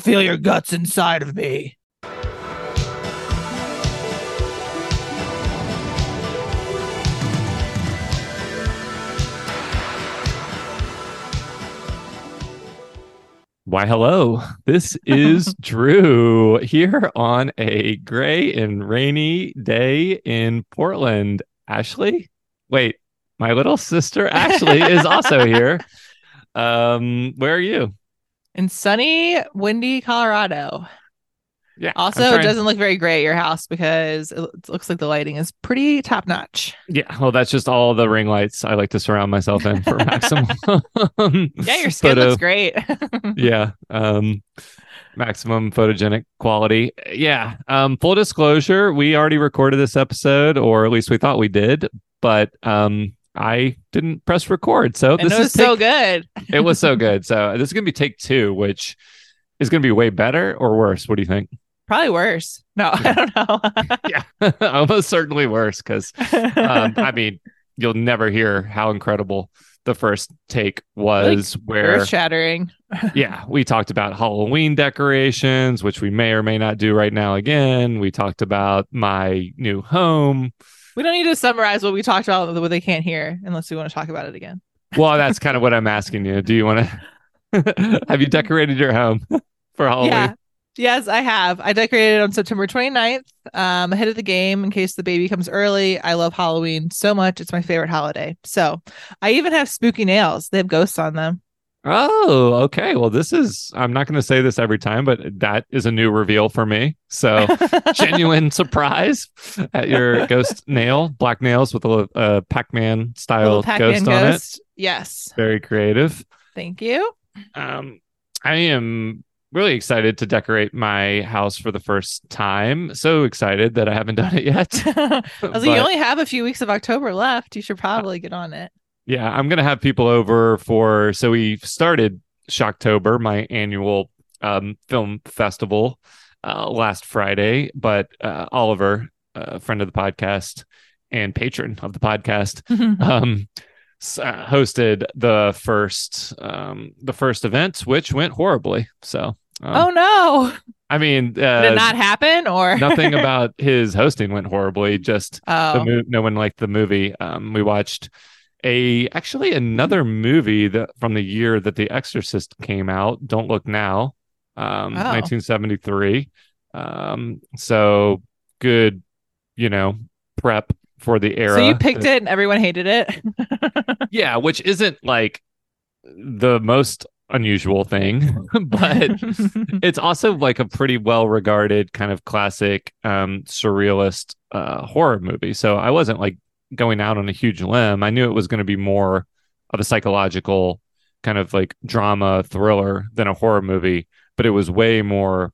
to feel your guts inside of me. Why, hello. This is Drew here on a gray and rainy day in Portland. Ashley? Wait, my little sister Ashley is also here. Um, where are you? In sunny, windy Colorado. Yeah. Also, it doesn't look very great at your house because it looks like the lighting is pretty top notch. Yeah, well, that's just all the ring lights I like to surround myself in for maximum. Yeah, your skin photo- looks great. yeah um maximum photogenic quality yeah um full disclosure we already recorded this episode or at least we thought we did but um i didn't press record so and this it was is so good. it was so good so this is gonna be take two which is gonna be way better or worse what do you think Probably worse. No, I don't know. yeah almost certainly worse because um i mean you'll never hear how incredible the first take was where Earth shattering. yeah, we talked about Halloween decorations, which we may or may not do right now again. We talked about my new home. We don't need to summarize what we talked about, what they can't hear, unless we want to talk about it again. Well, that's kind of what I'm asking you. Do you want to have you decorated your home for Halloween? Yeah. Yes, I have. I decorated on September 29th, um, ahead of the game in case the baby comes early. I love Halloween so much. It's my favorite holiday. So I even have spooky nails. They have ghosts on them. Oh, okay. Well, this is I'm not going to say this every time, but that is a new reveal for me. So, genuine surprise at your ghost nail, black nails with a uh, Pac-Man style Little Pac-Man ghost on it. Yes. Very creative. Thank you. um, I am really excited to decorate my house for the first time. So excited that I haven't done it yet. I was like, you only have a few weeks of October left. You should probably get on it. Yeah, I'm gonna have people over for. So we started Shocktober, my annual um, film festival, uh, last Friday. But uh, Oliver, a friend of the podcast and patron of the podcast, um uh, hosted the first um the first event which went horribly so um, oh no. i mean Did uh, it not happen or nothing about his hosting went horribly just the Oh. mo- no one liked the movie um we watched a actually another movie that from the year that the exorcist came out don't look now um Oh. 1973 um so good you know prep for the era So you picked it and everyone hated it. yeah which isn't like the most unusual thing but it's also like a pretty well regarded kind of classic um surrealist uh horror movie so i wasn't like going out on a huge limb i knew it was going to be more of a psychological kind of like drama thriller than a horror movie but it was way more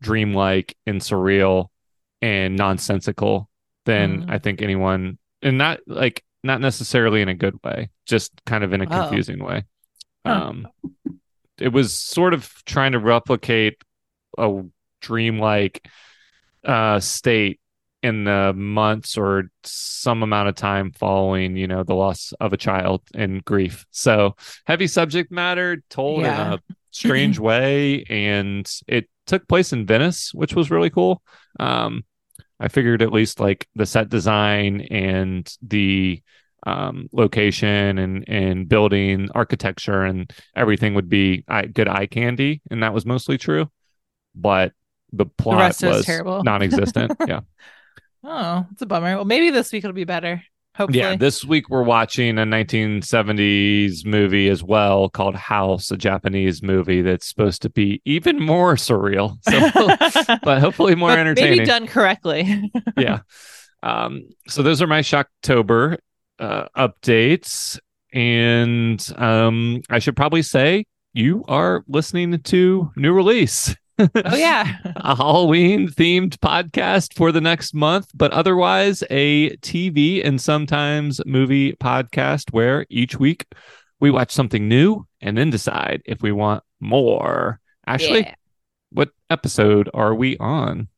dreamlike and surreal and nonsensical than Mm. i think anyone and not like not necessarily in a good way just kind of in a Oh. confusing way Huh. um it was sort of trying to replicate a dreamlike uh state in the months or some amount of time following you know the loss of a child and grief so heavy subject matter told Yeah. in a strange way and it took place in venice which was really cool um i figured at least like the set design and the um, location and and building architecture and everything would be eye, good eye candy, and that was mostly true. But the plot rest was was terrible. non-existent. yeah, oh, it's a bummer. Well, maybe this week it'll be better. Hopefully. yeah. This week we're watching a 1970s movie as well called House, a Japanese movie that's supposed to be even more surreal. So, but hopefully more But entertaining. Maybe done correctly. yeah. Um, so those are my Shocktober uh, updates. And um, I should probably say you are listening to New Release, oh yeah. a Halloween themed podcast for the next month, but otherwise a TV and sometimes movie podcast where each week we watch something new and then decide if we want more. Ashley, Yeah. what episode are we on?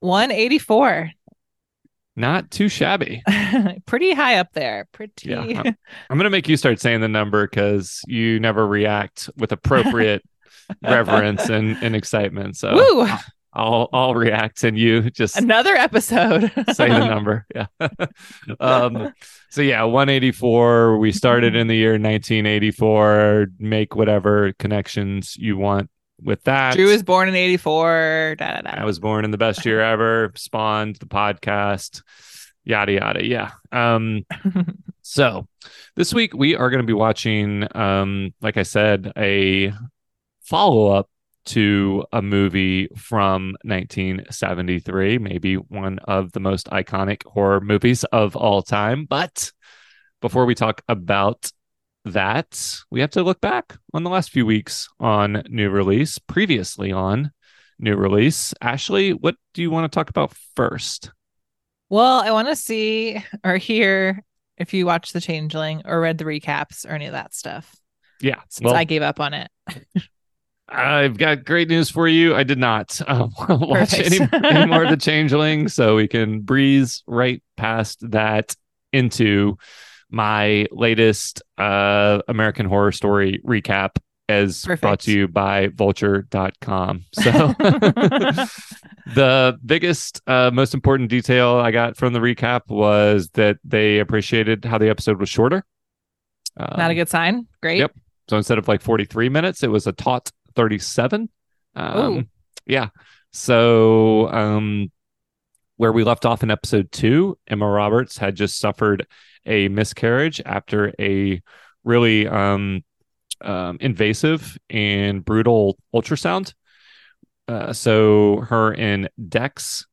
184. Not too shabby. Pretty high up there. Pretty. Yeah, I'm, I'm gonna make you start saying the number because you never react with appropriate reverence and, and excitement. So Woo! I'll I'll react and you just Another episode. say the number. Yeah. um so yeah, 184. We started in the year 1984. Make whatever connections you want with that. Drew was born in 84. Da, da, da. I was born in the best year ever. Spawned the podcast. Yada yada. Yeah. Um so this week we are going to be watching um like I said a follow-up to a movie from 1973, maybe one of the most iconic horror movies of all time. But before we talk about that, we have to look back on the last few weeks on new release, previously on new release. Ashley, what do you want to talk about first? Well, I want to see or hear if you watched The Changeling or read the recaps or any of that stuff Yeah. since Well, I gave up on it. I've got great news for you. I did not uh, watch any, any more of the Changeling, so we can breeze right past that into my latest uh, American Horror Story recap, as brought to you by Vulture.com. So the biggest, uh, most important detail I got from the recap was that they appreciated how the episode was shorter. Not a Um, good sign. Great. Yep. so instead of like 43 minutes, it was a taut 37. Um, yeah. So, um, where we left off in episode two, Emma Roberts had just suffered a miscarriage after a really um, um, invasive and brutal ultrasound. Uh, so her and Dex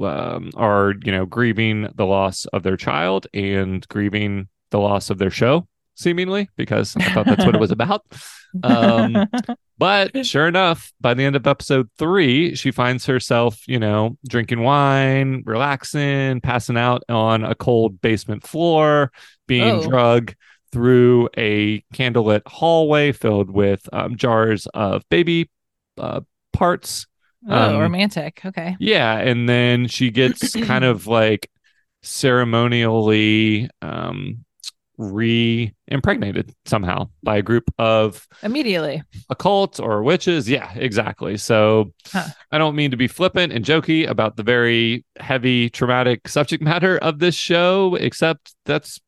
um, are, you know, grieving the loss of their child and grieving the loss of their show, seemingly, because I thought that's what it was about. Um, but sure enough, by the end of episode three, she finds herself, you know, drinking wine, relaxing, passing out on a cold basement floor, being Oh. drugged through a candlelit hallway filled with um, jars of baby uh, parts. oh, um, romantic. Okay. Yeah. And then she gets kind of like ceremonially um, re impregnated somehow by a group of Immediately. occult or witches. Yeah, exactly. So Huh. I don't mean to be flippant and jokey about the very heavy, traumatic subject matter of this show, except that's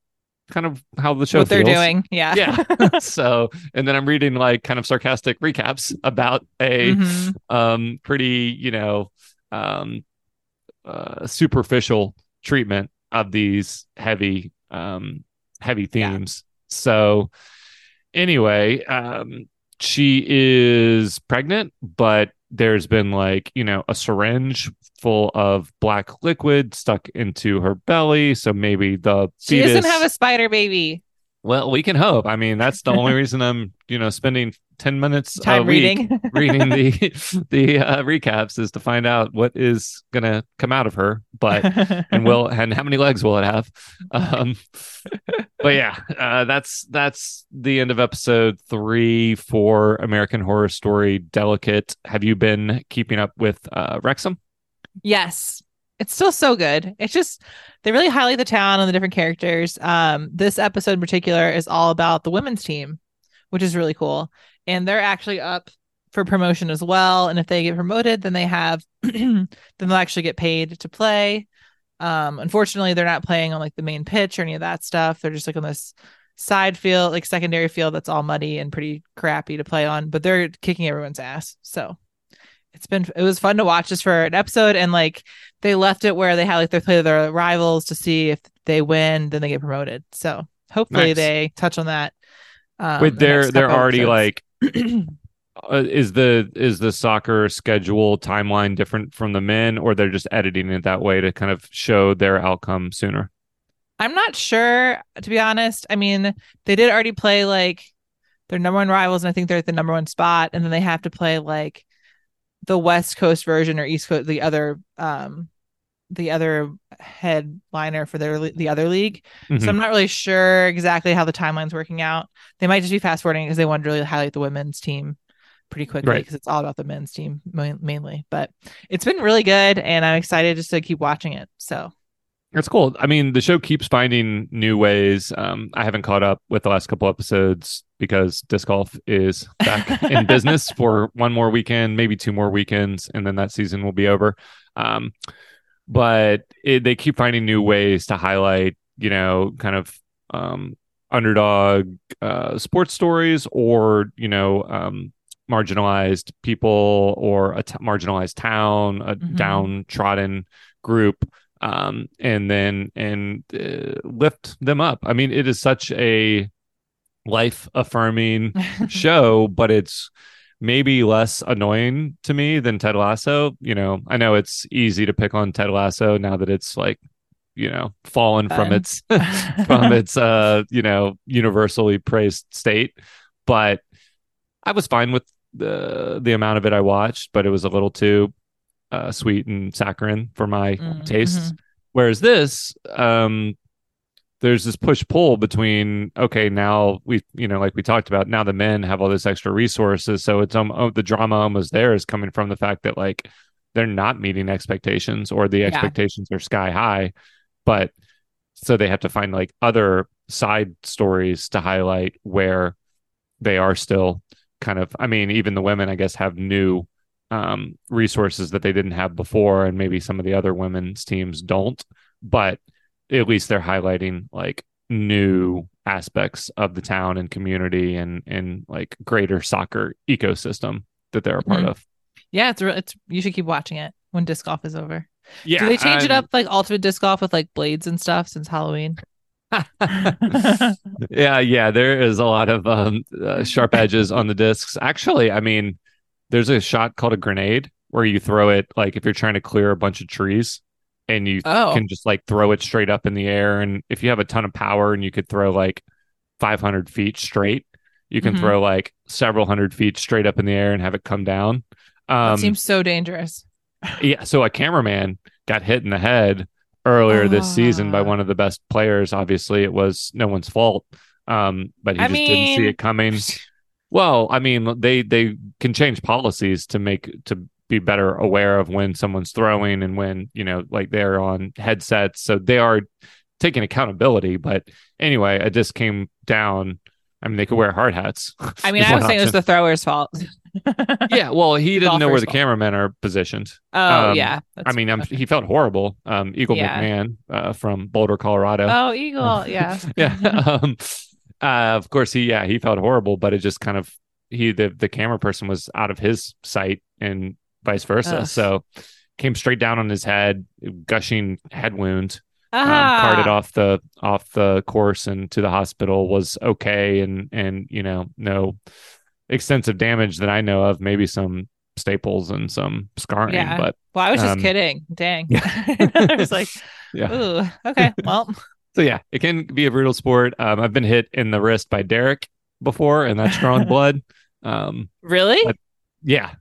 kind of how the show what they're doing. Yeah. Yeah. so, and then I'm reading like kind of sarcastic recaps about a Mhm. um pretty, you know, um uh superficial treatment of these heavy um heavy Yeah. themes. So anyway, um she is pregnant, but there's been like, you know, a syringe full of black liquid stuck into her belly. So maybe the She fetus doesn't have a spider baby. well, we can hope. I mean, that's the only reason I'm, you know, spending 10 minutes a Time week reading. reading the the uh, recaps is to find out what is going to come out of her, but and will and how many legs will it have? Um but yeah, uh, that's that's the end of episode 3 for American Horror Story Delicate. Have you been keeping up with uh Wrexham? Yes. It's still so good. It's just they really highlight the town and the different characters. Um, this episode in particular is all about the women's team, which is really cool. And they're actually up for promotion as well. And if they get promoted, then they have then they'll actually get paid to play. Um, unfortunately, they're not playing on like the main pitch or any of that stuff. They're just like on this side field, like secondary field that's all muddy and pretty crappy to play on, but they're kicking everyone's ass. So it's been it was fun to watch just for an episode and like they left it where they had like they play their rivals to see if they win, then they get promoted. So hopefully Nice. they touch on that. Um, With the they're next they're already episodes. like uh, is the is the soccer schedule timeline different from the men or they're just editing it that way to kind of show their outcome sooner I'm not sure to be honest. I mean, they did already play like their number one rivals, and I think they're at the number one spot, and then they have to play like the West Coast version or East Coast, the other um the other headliner for their the other league. So Mhm. I'm not really sure exactly how the timeline's working out. They might just be fast forwarding because they want to really highlight the women's team pretty quickly Right. because it's all about the men's team mainly. But it's been really good, and I'm excited just to keep watching it. So It's cool. I mean, the show keeps finding new ways. Um, I haven't caught up with the last couple episodes because disc golf is back in business for one more weekend, maybe two more weekends, and then that season will be over. Um, but it, they keep finding new ways to highlight, you know, kind of um, underdog uh, sports stories or you know um, marginalized people or a t- marginalized town, a Mhm. downtrodden group, um, and then and uh, lift them up. I mean, it is such a life affirming show, but it's maybe less annoying to me than Ted Lasso. You know, I know it's easy to pick on Ted Lasso now that it's like, you know, fallen from its from its uh, you know, universally praised state. But I was fine with the the amount of it I watched, but it was a little too uh, sweet and saccharine for my Mm, tastes. Whereas this, um, there's this push pull between okay, now we you know like we talked about now the men have all this extra resources, so it's um oh, the drama almost there is coming from the fact that like they're not meeting expectations or the Yeah. expectations are sky high, but so they have to find like other side stories to highlight where they are still kind of i mean even the women i guess have new um resources that they didn't have before and maybe some of the other women's teams don't but at least they're highlighting like new aspects of the town and community and and like greater soccer ecosystem that they're a part Mhm. of Yeah, it's real. It's you should keep watching it when disc golf is over. yeah Do they change it I'm- up like ultimate disc golf with like blades and stuff since Halloween? yeah, yeah, there is a lot of um, uh, sharp edges on the discs. Actually, I mean, there's a shot called a grenade where you throw it like if you're trying to clear a bunch of trees and you Oh. can just like throw it straight up in the air. And if you have a ton of power and you could throw like 500 feet straight, you can Mhm. throw like several hundred feet straight up in the air and have it come down. that Um, seems so dangerous. yeah, so a cameraman got hit in the head earlier this season by Ah. one of the best players. Obviously, it was no one's fault, um, but he I just didn't see it coming. Well, I mean, they they can change policies to make to be better aware of when someone's throwing and when you know, like they're on headsets, so they are taking accountability. But anyway, it just came down. I mean, they could wear hard hats. I mean, I was saying it was the thrower's fault. yeah. Well, he didn't know where the fault. cameramen are positioned. Oh Um, yeah. I mean, I'm, he felt horrible. Um, Eagle Yeah. McMahon uh, from Boulder, Colorado. Oh, eagle. Yeah. yeah. um, uh, of course, he yeah he felt horrible, but it just kind of he the the camera person was out of his sight and vice versa. Ugh. So came straight down on his head, gushing head wound. Um, Ah. carted off the off the course and to the hospital was okay and and you know no extensive damage that I know of. Maybe some staples and some scarring, Yeah. but Well, I was just um, kidding. Dang. yeah. I was like, yeah. ooh, okay. Well, So yeah, it can be a brutal sport. Um, I've been hit in the wrist by Derek before, and that's drawn blood. Um, really? But- yeah.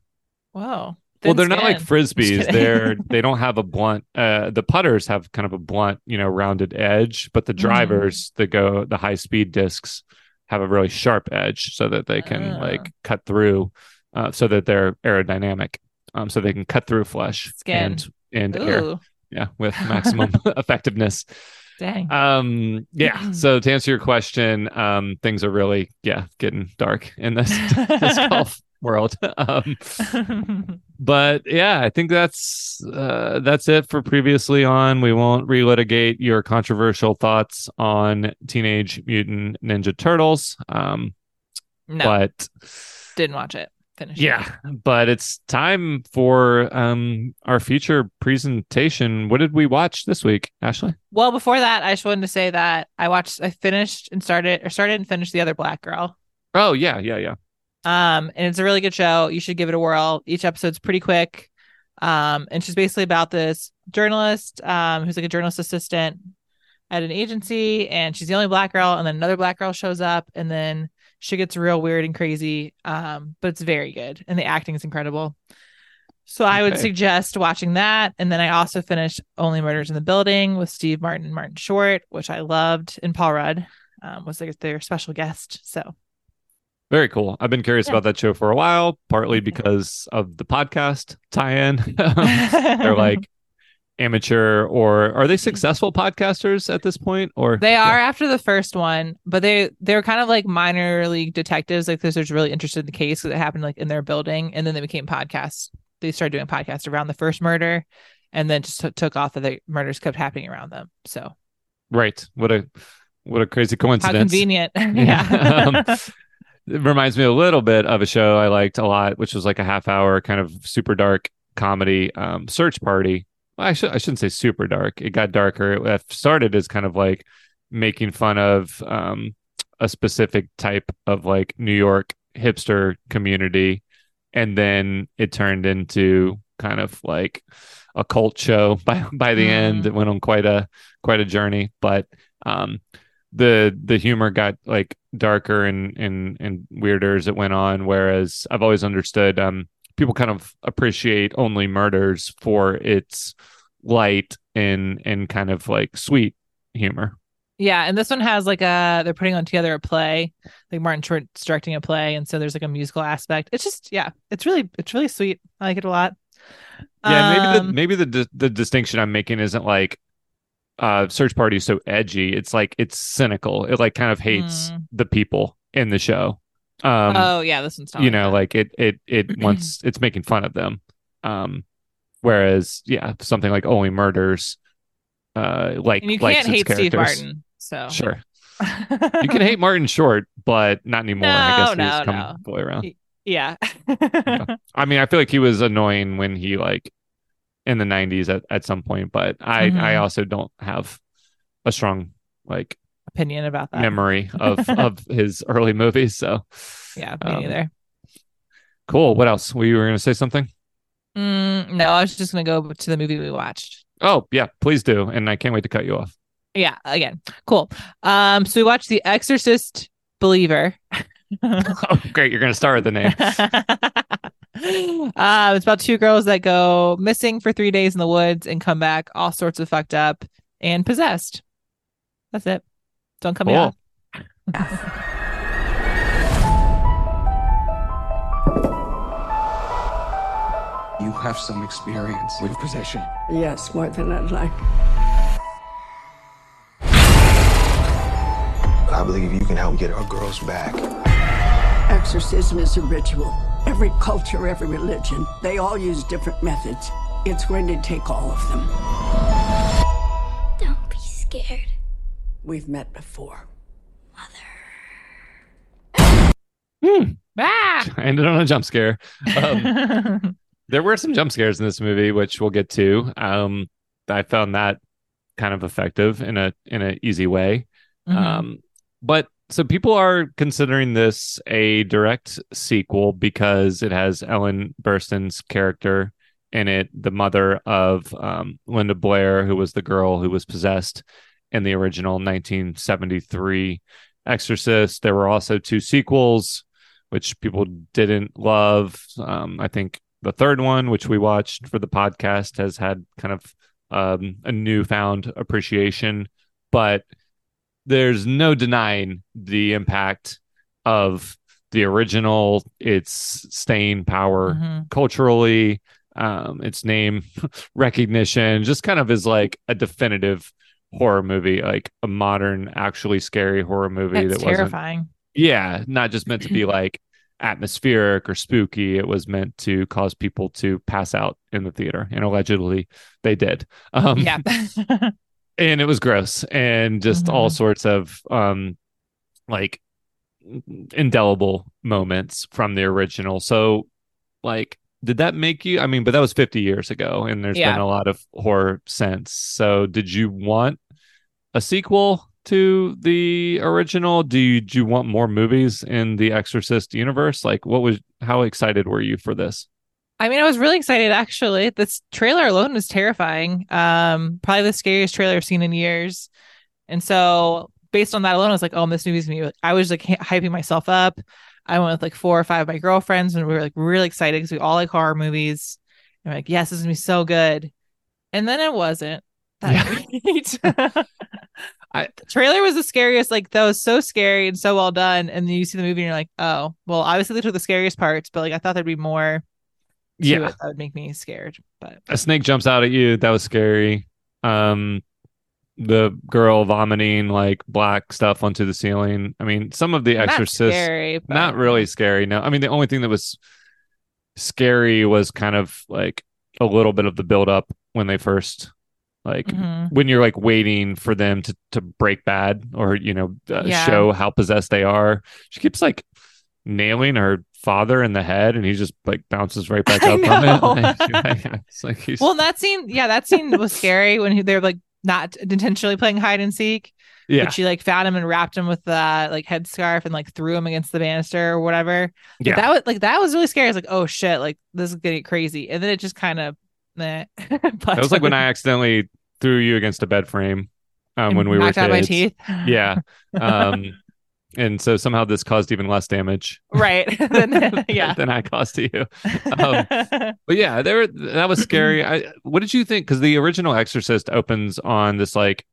Whoa. Well, they're not like frisbees. They're they don't have a blunt. Uh, the putters have kind of a blunt, you know, rounded edge, but the Mhm. drivers that go the high speed discs have a really sharp edge, so that they can Ah. like cut through, uh, so that they're aerodynamic, um, so they can cut through flesh Skin. and and air. Yeah, with maximum effectiveness. dang. Um, yeah. So to answer your question, um, things are really, yeah, getting dark in this, disc golf world. Um, but yeah, I think that's uh, that's it for previously on. We won't relitigate your controversial thoughts on Teenage Mutant Ninja Turtles. Um, no, but didn't watch it. Finished. it. yeah, but it's time for um our future presentation. What did we watch this week, Ashley? Well, before that, I just wanted to say that I watched, I finished and started, or started and finished the other Black Girl. Oh yeah, yeah, yeah. Um, and it's a really good show. You should give it a whirl. Each episode's pretty quick. Um, and she's basically about this journalist, um, who's like a journalist assistant at an agency, and she's the only black girl, and then another black girl shows up, and then she gets real weird and crazy. Um, but it's very good, and the acting is incredible. So I would Okay. suggest watching that. And then I also finished Only Murders in the Building with Steve Martin and Martin Short, which I loved, and Paul Rudd um, was like their special guest. So Very cool. I've been curious Yeah. about that show for a while, partly mm-hmm. because of the podcast tie-in. Um, they're like amateur or are they mm-hmm. successful podcasters at this point or They are after the first one, but they they're kind of like minor league detectives, like this was really interested in the case because it happened like in their building, and then they became podcasts. They started doing podcasts around the first murder, and then just t- took off that the murders kept happening around them. So right what a what a crazy coincidence. how convenient. Yeah. Um, yeah. Um, it reminds me a little bit of a show I liked a lot, which was like a half hour kind of super dark comedy, um, Search Party. Well, I should I shouldn't say super dark. It got darker. It started as kind of like making fun of um, a specific type of like New York hipster community, and then it turned into kind of like a cult show by by the end. Mm. It went on quite a quite a journey, but um, the the humor got like darker and and and weirder as it went on. Whereas I've always understood um, people kind of appreciate only murders for its light and and kind of like sweet humor. Yeah, and this one has like a they're putting on together a play. Like Martin Short's directing a play, and so there's like a musical aspect. It's just yeah, it's really it's really sweet. I like it a lot. Yeah, maybe the Um, maybe the the distinction I'm making isn't like uh search party is so edgy. It's like it's cynical. It like kind of hates Mm. the people in the show. Um oh yeah, this one's you know, that. like it it it wants it's making fun of them. Um whereas yeah, something like only murders uh like and you can't hate Steve. Martin. So Sure. You can hate Martin Short, but not anymore. I No, he's no, come no. the way around. yeah. I mean, I feel like he was annoying when he like in the '90s at, at some point, but I Mhm. I also don't have a strong like Opinion about that. memory of of his early movies. So Yeah, me Um, neither. cool. What else? Were you were gonna say something? Mm, no, I was just gonna go to the movie we watched. Oh yeah, please do. And I can't wait to cut you off. Yeah, again, cool. Um, so we watched The Exorcist Believer. Oh great, you're gonna start with the name. uh, it's about two girls that go missing for three days in the woods and come back all sorts of fucked up and possessed. That's it. Don't come me Cool. off. You have some experience with possession. Yes, more than I'd like. I believe you can help get our girls back. Exorcism is a ritual. Every culture, every religion, they all use different methods. It's going to take all of them. Don't be scared, We've met before. Ah! I ended on a jump scare. Um, there were some jump scares in this movie, which we'll get to. Um, I found that kind of effective in a in an easy way. Mhm. Um, but so people are considering this a direct sequel because it has Ellen Burstyn's character in it, the mother of um, Linda Blair, who was the girl who was possessed in the original 1973 Exorcist. There were also two sequels, which people didn't love. Um, I think the third one, which we watched for the podcast, has had kind of um, a newfound appreciation, but there's no denying the impact of the original, its staying power Mhm. culturally, um, its name recognition, just kind of is like a definitive horror movie, like a modern, actually scary horror movie That's that wasn't terrifying. yeah, not just meant to be like atmospheric or spooky. It was meant to cause people to pass out in the theater, and allegedly they did. Um, yeah. and it was gross and just all Mhm. sorts of um, like indelible moments from the original. So, like, did that make you? I mean, but that was 50 years ago, and there's Yeah. been a lot of horror since. So, did you want a sequel to the original? Do you, do you want more movies in the Exorcist universe? Like, what was how excited were you for this? I mean, I was really excited actually. This trailer alone was terrifying. Um, probably the scariest trailer I've seen in years. And so, based on that alone, I was like, "Oh, this movie's me." I was like hyping myself up. I went with like four or five of my girlfriends, and we were like really excited because we all like horror movies. And we're like, "Yes, this is gonna be so good." And then it wasn't that great. I- the trailer was the scariest. Like that was so scary and so well done. And then you see the movie, and you're like, "Oh, well." Obviously, they took the scariest parts, but like I thought there'd be more Yeah. it that would make me scared. But a snake jumps out at you. That was scary. Um, the girl vomiting like black stuff onto the ceiling. I mean, some of the not scary. But, not really scary. No, I mean the only thing that was scary was kind of like a little bit of the build up when they first like Mhm. when you're like waiting for them to to break bad or you know uh, Yeah. show how possessed they are. She keeps like nailing her father in the head, and he just like bounces right back up from it. it's like he's Well, that scene, yeah, that scene was scary when he, they're like not intentionally playing hide and seek. yeah But she like found him and wrapped him with the like headscarf and like threw him against the banister or whatever. Yeah. that was like that was really scary. I was like, oh shit, like this is getting crazy. And then it just kind of nah. That was like when I accidentally threw you against a bed frame um, when we were knocked out my kids. teeth. Yeah. Um, and so somehow this caused even less damage right. then, yeah. than I caused to you. Um, but yeah, there that was scary. I, what did you think? Because the original Exorcist opens on this like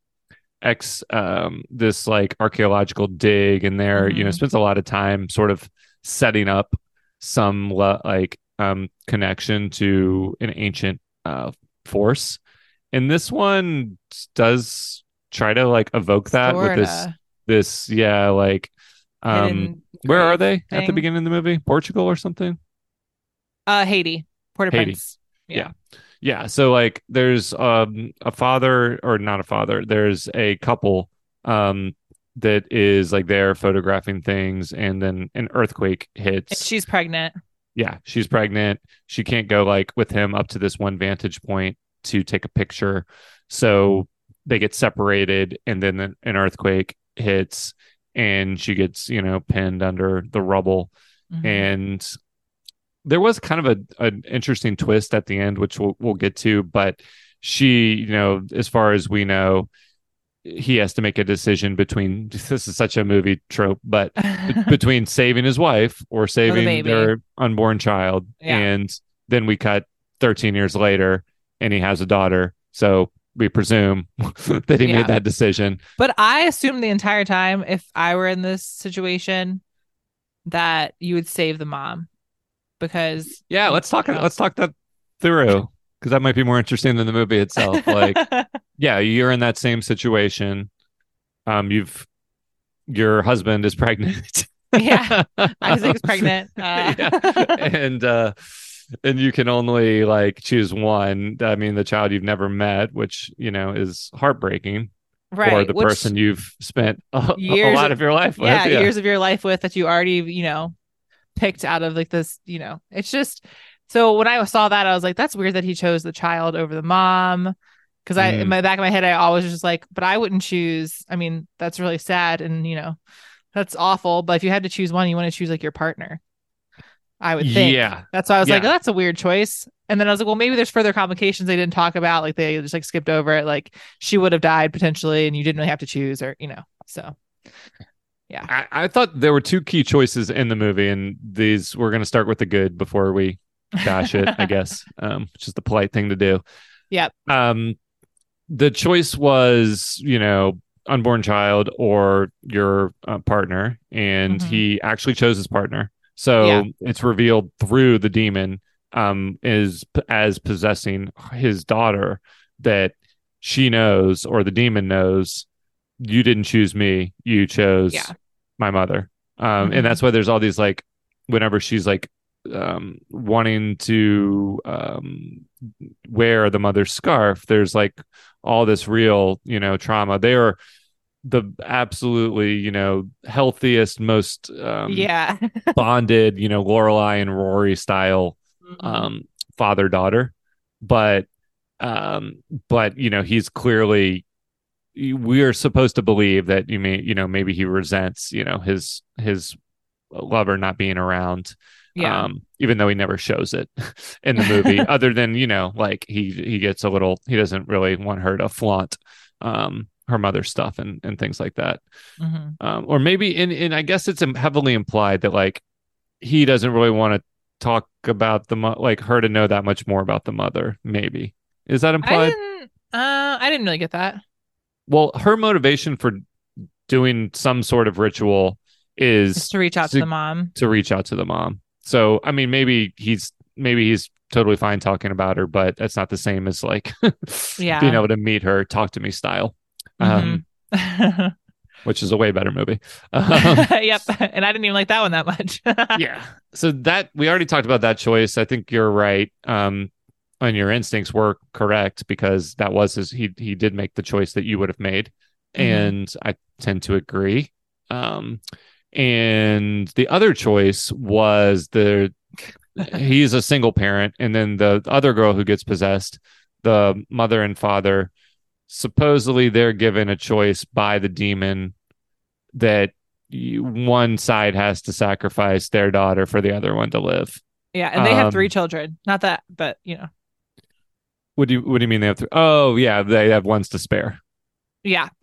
ex um this like archaeological dig and there you know Mhm. spends a lot of time sort of setting up some le- like um connection to an ancient uh force and this one does try to like evoke that with this. This yeah like um where are they? At the beginning of the movie? Portugal or something? Uh, Haiti, Port Haiti. Prince. Yeah. yeah so like there's um a father or not a father there's a couple um that is like there photographing things and then an earthquake And hits she's pregnant. yeah she's pregnant. She can't go like with him up to this one vantage point to take a picture. So they get separated and then an earthquake hits and she gets you know pinned under the rubble Mhm. and there was kind of a an interesting twist at the end, which we'll we'll get to. But she, you know, as far as we know, he has to make a decision between. This is such a movie trope, but between saving his wife or saving baby. their unborn child, Yeah. and then we cut 13 years later, and he has a daughter. So we presume that he Yeah. made that decision. But I assumed the entire time if I were in this situation that you would save the mom because Yeah, let's talk. Yeah. Let's talk that through because that might be more interesting than the movie itself. Like. yeah, you're in that same situation. Um, you've your husband is pregnant. yeah, Isaac's pregnant. Uh, Yeah. and uh, and you can only like choose one. I mean, the child you've never met, which you know is heartbreaking, right. or the which- person you've spent a, a Years- lot of your life with. yeah, years of your life with that you already, you know, picked out of like this, you know, it's just so when I saw that, I was like, that's weird that he chose the child over the mom. Cause I, in Mm. my back of my head, I always was just like, but I wouldn't choose. I mean, that's really sad and, you know, that's awful. But if you had to choose one, you want to choose like your partner. I would think. Yeah, That's why I was like, oh, that's a weird choice. And then I was like, well, maybe there's further complications they didn't talk about. Like they just like skipped over it. Like she would have died potentially and you didn't really have to choose or, you know, so. I, I thought there were two key choices in the movie, and these we're going to start with the good before we bash it, I guess, um, which is the polite thing to do. Yep. Um, the choice was, you know, unborn child or your uh, partner, and Mhm. he actually chose his partner. So Yeah. it's revealed through the demon um, is as possessing his daughter that she knows or the demon knows you didn't choose me you chose Yeah. my mother um Mhm. and that's why there's all these like whenever she's like um wanting to um wear the mother's scarf there's like all this real you know trauma they are the absolutely you know healthiest most um yeah. bonded you know lorelai and rory style Mm-hmm. um father daughter but um but you know he's clearly we are supposed to believe that you may you know maybe he resents you know his his lover not being around yeah. um even though he never shows it in the movie other than you know like he he gets a little he doesn't really want her to flaunt um her mother's stuff and and things like that Mhm. um, or maybe in in I guess it's heavily implied that like he doesn't really want to talk about the mo- like her to know that much more about the mother. Maybe is that I implied? didn't. Uh, I didn't really get that. Well, her motivation for doing some sort of ritual is to reach out to to- the mom. to reach out to the mom. So I mean, maybe he's maybe he's totally fine talking about her, but that's not the same as like Yeah. being able to meet her, talk to me style. Um, Mhm. which is a way better movie. Um, yep. And I didn't even like that one that much. yeah. So that we already talked about that choice. I think you're right. Um, and your instincts were correct because that was his. He he did make the choice that you would have made, Mhm. and I tend to agree. Um, and the other choice was the he's a single parent, and then the other girl who gets possessed, the mother and father, supposedly they're given a choice by the demon that one side has to sacrifice their daughter for the other one to live. Yeah, and they have Um, three children. Not that, but you know, What do you What do you mean they have? Three? Oh, yeah, they have ones to spare. Yeah,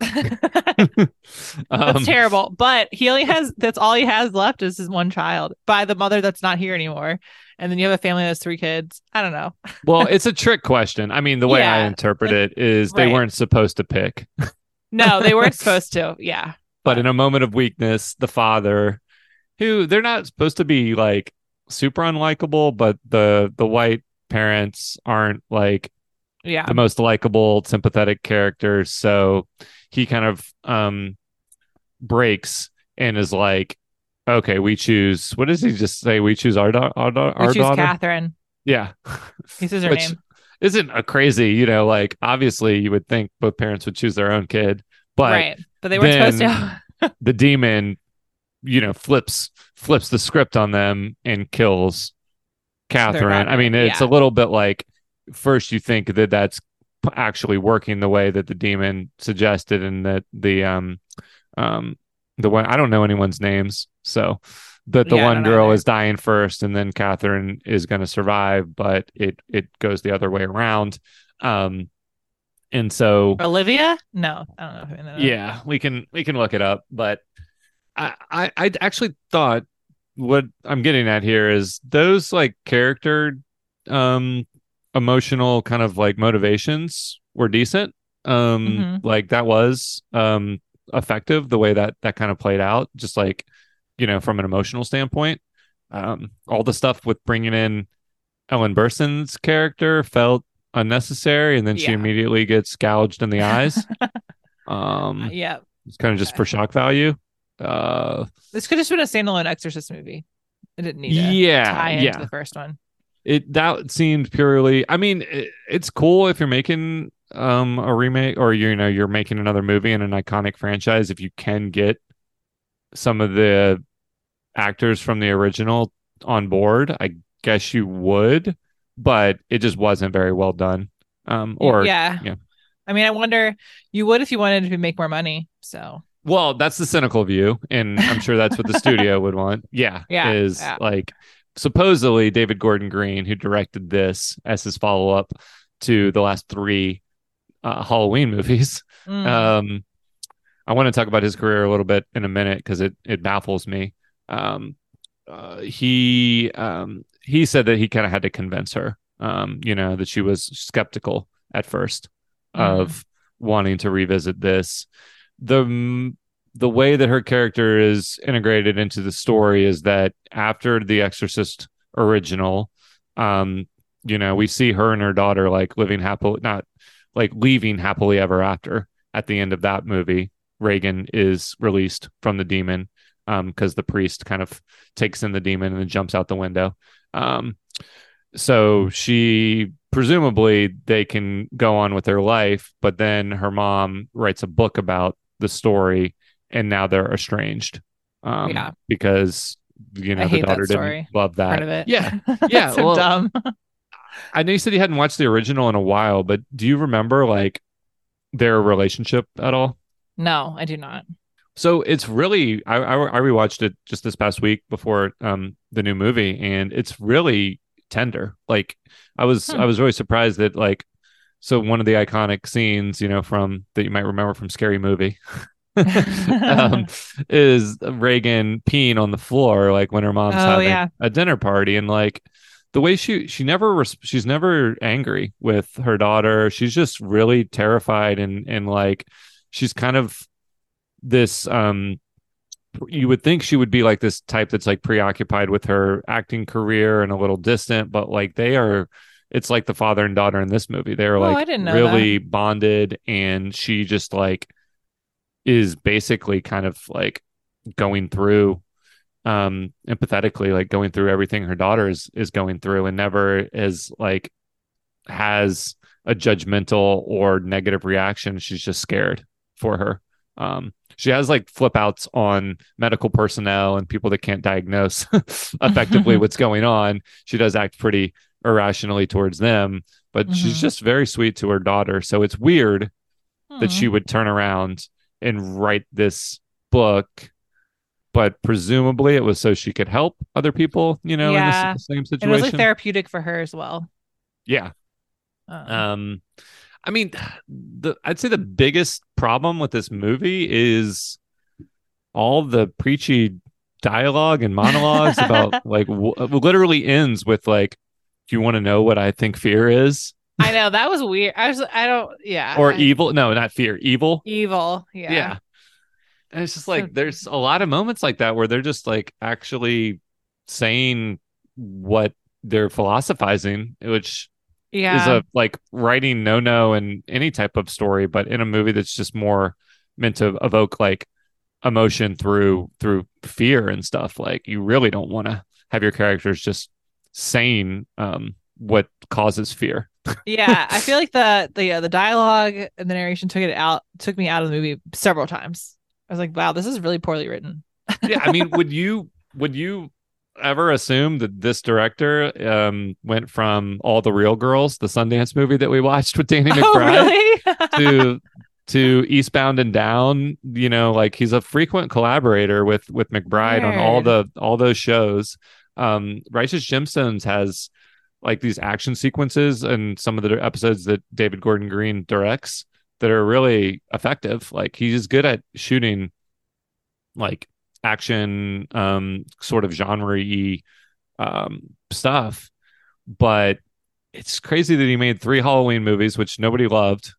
Um, that's terrible. But he only has that's all he has left is his one child by the mother that's not here anymore. And then you have a family that has three kids. I don't know. well, it's a trick question. I mean, the way I interpret it is they right. weren't supposed to pick, No, they weren't supposed to. Yeah, but in a moment of weakness, the father, who they're not supposed to be like super unlikable, but the the white parents aren't like yeah, the most likable, sympathetic characters. So he kind of um breaks and is like, okay, we choose. What does he just say? We choose our, da- our, da- we choose daughter. Catherine. Yeah, He says her Which- name. isn't a crazy. You know, like obviously you would think both parents would choose their own kid, but right, but they weren't supposed to. the demon, you know, flips flips the script on them and kills Catherine. I mean, it's yeah. a little bit like first you think that that's actually working the way that the demon suggested, and that the um um the one I don't know anyone's names, so that the Yeah, one girl either. is dying first, and then Catherine is going to survive, but it it goes the other way around. Um, and so Olivia? No, I don't know. Who that is. yeah, we can we can look it up, but I I, I actually thought what I'm getting at here is those like character um emotional kind of like motivations were decent. Um Mhm. like that was um effective the way that that kind of played out just like you know from an emotional standpoint. Um all the stuff with bringing in Ellen Burstyn's character felt unnecessary and then she immediately gets gouged in the eyes. um yeah. it's kind of just for shock value. Uh, This could have just been a standalone Exorcist movie. It didn't need to yeah, tie into yeah. the first one. It that seemed purely. I mean, it, it's cool if you're making um a remake or you know you're making another movie in an iconic franchise if you can get some of the actors from the original on board. I guess you would, but it just wasn't very well done. Um, or yeah. yeah. I mean, I wonder you would if you wanted to make more money. So Well, that's the cynical view, and I'm sure that's what the studio would want. Yeah, Yeah, is yeah. like supposedly David Gordon Green, who directed this as his follow up to the last three uh, Halloween movies. mm, Um, I want to talk about his career a little bit in a minute because it it baffles me. Um, uh, he um, he said that he kind of had to convince her, um, you know, that she was skeptical at first of wanting to revisit this. The the way that her character is integrated into the story is that after the Exorcist original, um, you know, we see her and her daughter like living happily, not like leaving happily ever after at the end of that movie. Regan is released from the demon because the priest kind of takes in the demon and then jumps out the window. Um, so she presumably they can go on with their life, but then her mom writes a book about the story, and now they're estranged. Um, Yeah. because you know I the daughter didn't love that part of it. Yeah, yeah, so well- dumb. I know you said you hadn't watched the original in a while, but do you remember like their relationship at all? No, I do not. So it's really I, I I rewatched it just this past week before um the new movie, and it's really tender. Like I was Hmm. I was really surprised that like so one of the iconic scenes you know from that you might remember from Scary Movie. um, is Regan peeing on the floor like when her mom's Oh, having yeah. a dinner party and like the way she she never she's never angry with her daughter she's just really terrified and and like she's kind of this um you would think she would be like this type that's like preoccupied with her acting career and a little distant, but like they are it's like the father and daughter in this movie. They're Oh, like I didn't know really bonded and she just like is basically kind of like going through um empathetically like going through everything her daughter is is going through and never is like has a judgmental or negative reaction she's just scared for her um she has like flip outs on medical personnel and people that can't diagnose effectively what's going on she does act pretty irrationally towards them but she's Mhm. just very sweet to her daughter so it's weird that Hmm. she would turn around and write this book but presumably it was so she could help other people you know Yeah. in the same And situation it was like therapeutic for her as well. yeah Um, um i mean the i'd say the biggest problem with this movie is all the preachy dialogue and monologues about like w- literally ends with like do you want to know what i think fear is I know that was weird. I was, I don't, yeah. or I- evil no not fear evil evil. Yeah. yeah. And it's just like there's a lot of moments like that where they're just like actually saying what they're philosophizing, which Yeah. is a like writing no no in any type of story, but in a movie that's just more meant to evoke like emotion through through fear and stuff. Like you really don't want to have your characters just saying um what causes fear. Yeah. I feel like the the uh, the dialogue and the narration took it out, took me out of the movie several times. I was like, wow, this is really poorly written. yeah, I mean, would you would you ever assume that this director um went from all the real girls, the Sundance movie that we watched with Danny Oh, McBride, really? to to Eastbound and Down? You know, like he's a frequent collaborator with with McBride on all the all those shows. Um, Righteous Gemstones has like these action sequences and some of the episodes that David Gordon Green directs that are really effective. Like he's good at shooting like action um sort of genre-y um stuff but it's crazy that he made three halloween movies which nobody loved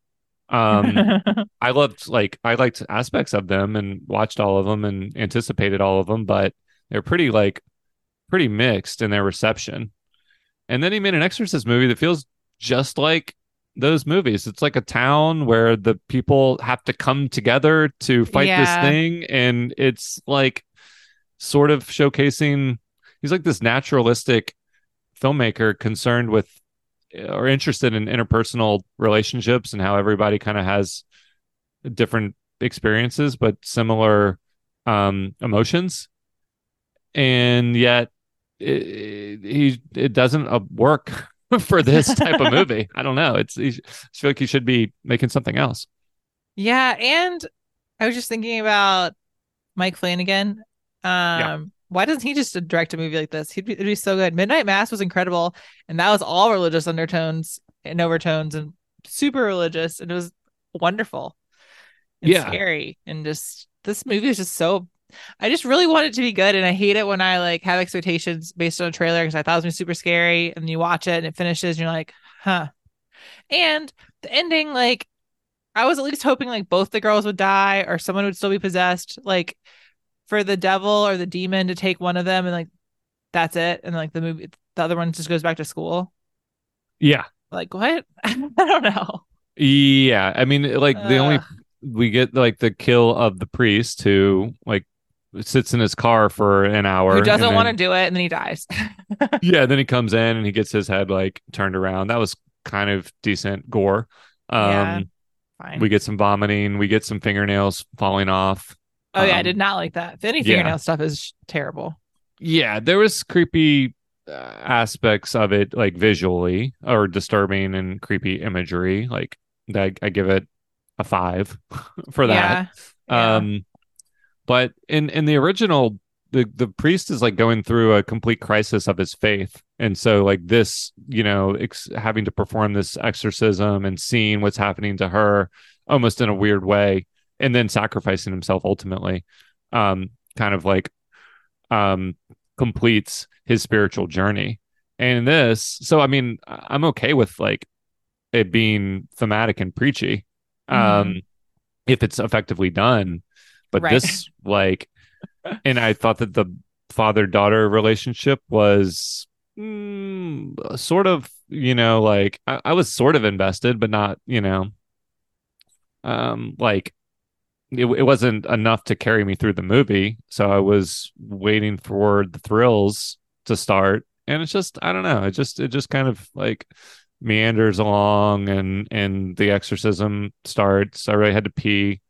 um i loved like i liked aspects of them and watched all of them and anticipated all of them but they're pretty like pretty mixed in their reception and then he made an exorcist movie that feels just like those movies. It's like a town where the people have to come together to fight Yeah. this thing. And it's like sort of showcasing he's like this naturalistic filmmaker concerned with or interested in interpersonal relationships and how everybody kind of has different experiences but similar um emotions. And yet it, he it doesn't uh, work for this type of movie i don't know it's he, i feel like he should be making something else Yeah, and I was just thinking about Mike Flanagan. Um, why doesn't he just direct a movie like this? He'd be, it'd be so good. Midnight Mass was incredible, and that was all religious undertones and overtones and super religious, and it was wonderful and Yeah. scary. And just this movie is just so. I just really want it to be good, and I hate it when I like have expectations based on a trailer because I thought it was gonna be super scary, and you watch it and it finishes, and you're like, huh. And the ending, like, I was at least hoping like both the girls would die or someone would still be possessed, like for the devil or the demon to take one of them and like that's it, and like the movie, the other one just goes back to school. yeah Like what? I don't know. yeah i mean like the only we get like the kill of the priest who like sits in his car for an hour Who doesn't want to do it and then he dies. yeah then he comes in and he gets his head like turned around that was kind of decent gore um Yeah. Fine. we get some vomiting we get some fingernails falling off oh yeah, I um, did not like that. Any yeah. fingernail stuff is terrible. yeah there was creepy uh, aspects of it like visually or disturbing and creepy imagery like I, I give it a five for that Yeah. Yeah. Um, but in in the original, the the priest is like going through a complete crisis of his faith, and so like this, you know, ex- having to perform this exorcism and seeing what's happening to her, almost in a weird way, and then sacrificing himself ultimately, um, kind of like, um, completes his spiritual journey. And this, so I mean, I'm okay with like it being thematic and preachy, um, if it's effectively done. But Right. this, like, and I thought that the father daughter relationship was mm, sort of, you know, like I, I was sort of invested, but not, you know, um, like it, it wasn't enough to carry me through the movie. So I was waiting for the thrills to start, and it's just I don't know. It just it just kind of like meanders along, and and the exorcism starts. I really had to pee,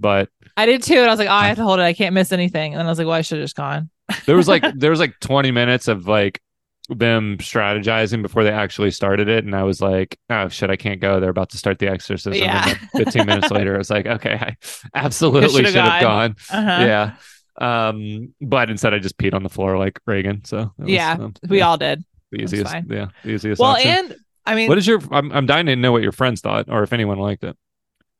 but I did too, and I was like, oh, I have to hold it. I can't miss anything. And then I was like, well, I should have just gone. there was like there was like 20 minutes of like them strategizing before they actually started it and i was like oh shit i can't go they're about to start the exorcism Yeah. and then 15 minutes later i was like okay i absolutely should've gone. gone, Uh-huh. yeah um but instead i just peed on the floor like Regan so was, Yeah, um, We yeah, all did. the easiest yeah the easiest Well, option. and I mean, what is your I'm, I'm dying to know what your friends thought or if anyone liked it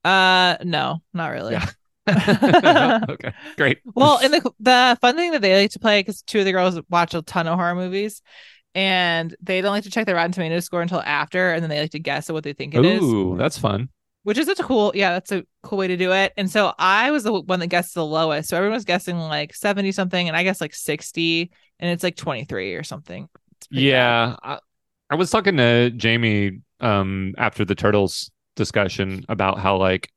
uh, no, not really. Yeah. okay great well, and the the fun thing that they like to play because two of the girls watch a ton of horror movies, and they don't like to check their Rotten Tomatoes score until after, and then they like to guess at what they think it is, ooh that's fun which is a cool, yeah, that's a cool way to do it. And so I was the one that guessed the lowest, so everyone was guessing like seventy something, and I guess like sixty, and it's like twenty three or something. It's pretty bad. Yeah, I, I was talking to Jamie um after the turtles discussion about how like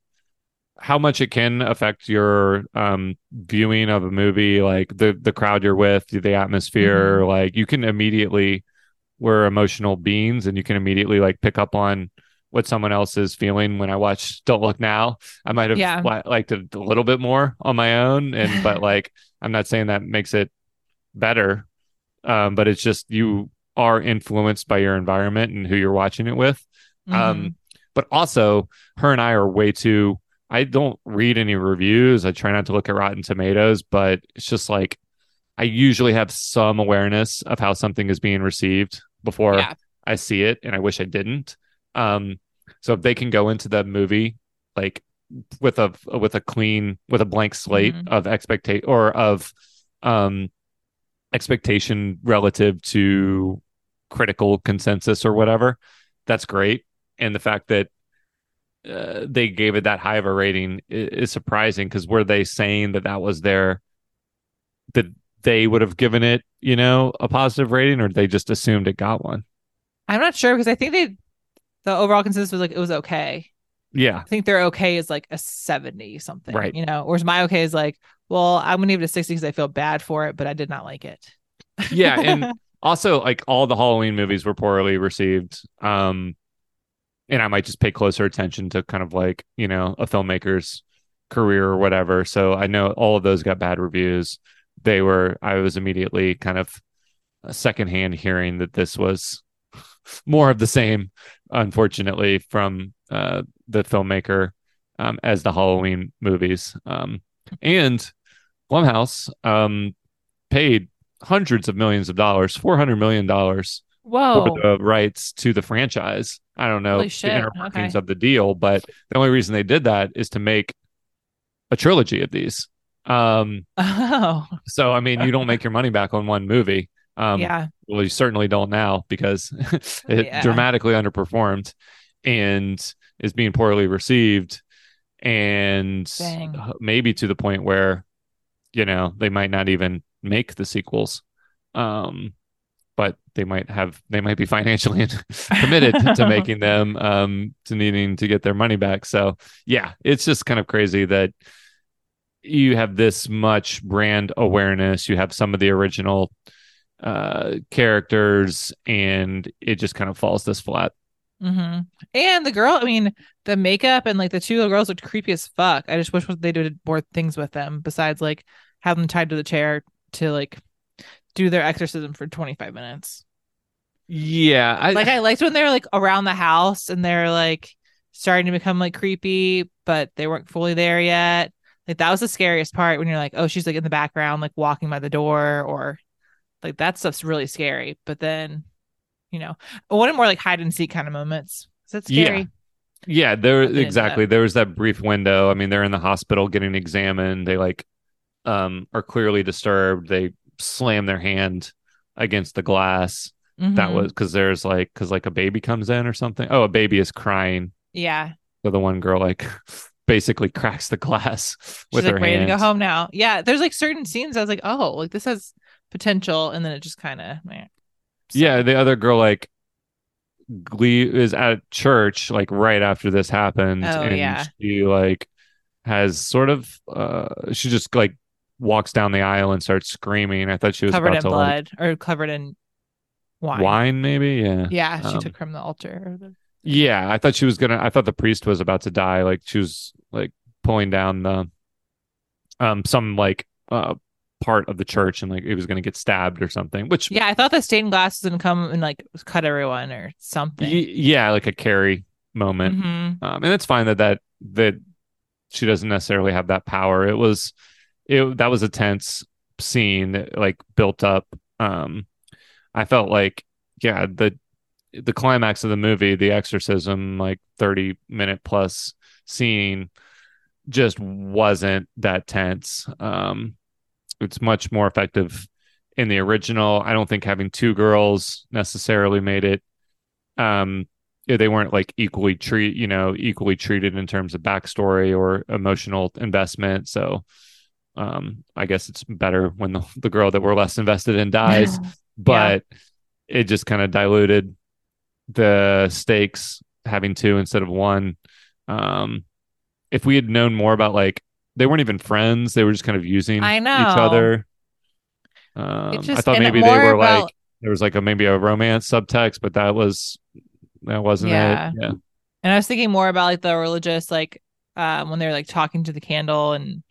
how much it can affect your um viewing of a movie like the the crowd you're with the atmosphere like you can immediately we're emotional beings and you can immediately like pick up on what someone else is feeling when I watch Don't Look Now. I might have Yeah. li- liked it a little bit more on my own and but like I'm not saying that makes it better um but it's just you are influenced by your environment and who you're watching it with Mhm. um but also her and i are way too i don't read any reviews i try not to look at rotten tomatoes but it's just like i usually have some awareness of how something is being received before Yeah. i see it and i wish i didn't um so if they can go into the movie like with a with a clean with a blank slate Mhm. of expectation or of um expectation relative to critical consensus or whatever that's great and the fact that uh, they gave it that high of a rating is, is surprising because were they saying that that was their that they would have given it you know a positive rating or they just assumed it got one I'm not sure because I think they the overall consensus was like it was okay. yeah I think their okay is like a 70 something. Right. You know, whereas my okay is like, well, I'm gonna give it a 60 because I feel bad for it, but I did not like it. yeah and also like all the halloween movies were poorly received um and i might just pay closer attention to kind of like you know a filmmaker's career or whatever so i know all of those got bad reviews they were i was immediately kind of secondhand hearing that this was more of the same unfortunately from uh the filmmaker um as the halloween movies um and blumhouse um paid hundreds of millions of dollars, four hundred million dollars Whoa. for the rights to the franchise. I don't know Holy the shit, inner workings okay. of the deal, but the only reason they did that is to make a trilogy of these. Um, Oh, so I mean, you don't make your money back on one movie. Um, yeah. well, you certainly don't now because it Yeah. dramatically underperformed and is being poorly received, and Dang. maybe to the point where you know they might not even make the sequels. Um, they might have they might be financially committed to making them um to needing to get their money back so yeah it's just kind of crazy that you have this much brand awareness you have some of the original uh characters and it just kind of falls this flat Mm-hmm. And the girl, I mean, the makeup and like the two little girls looked creepy as fuck. I just wish they did more things with them besides like have them tied to the chair to like do their exorcism for 25 minutes. yeah I, like I liked when they were like around the house and they're like starting to become like creepy, but they weren't fully there yet. Like that was the scariest part when you're like, oh, she's like in the background, like walking by the door, or like that stuff's really scary. But then, you know, I wanted more like hide and seek kind of moments. Is that Yeah. scary? Yeah, there I'll get into exactly. There was that brief window. I mean, they're in the hospital getting examined. They like um are clearly disturbed. They slam their hand against the glass. That Mhm. was because there's like because like a baby comes in or something. Oh, a baby is crying. yeah. So the one girl like basically cracks the glass with She's her like ready to go home now. Yeah, there's like certain scenes I was like, oh, like this has potential, and then it just kind of. Yeah, the other girl like Glee is at church like right after this happened, Oh, and yeah. she like has sort of uh she just like walks down the aisle and starts screaming. I thought she was covered in blood or covered in wine. wine, maybe. Yeah, Yeah, she Um, took from the altar. yeah. I thought she was gonna. I thought the priest was about to die. Like she was like pulling down the um some like uh part of the church and like it was gonna get stabbed or something. Which Yeah, I thought the stained glass was gonna come and like cut everyone or something. y- yeah, like a Carrie moment. Mhm. um, and it's fine that that that she doesn't necessarily have that power. It was it that was a tense scene that like built up. Um, I felt like yeah the the climax of the movie, the exorcism, like thirty minute plus scene, just wasn't that tense. Um, it's much more effective in the original. I don't think having two girls necessarily made it um they weren't like equally treat you know equally treated in terms of backstory or emotional investment so um i guess it's better when the, the girl that we're less invested in dies but it just kind of diluted the stakes having two instead of one. Um if we had known more about like they weren't even friends they were just kind of using I know. each other um, i thought maybe they were about- like there was like a maybe a romance subtext but that was that wasn't Yeah. it yeah. And I was thinking more about like the religious, like um, when they're like talking to the candle and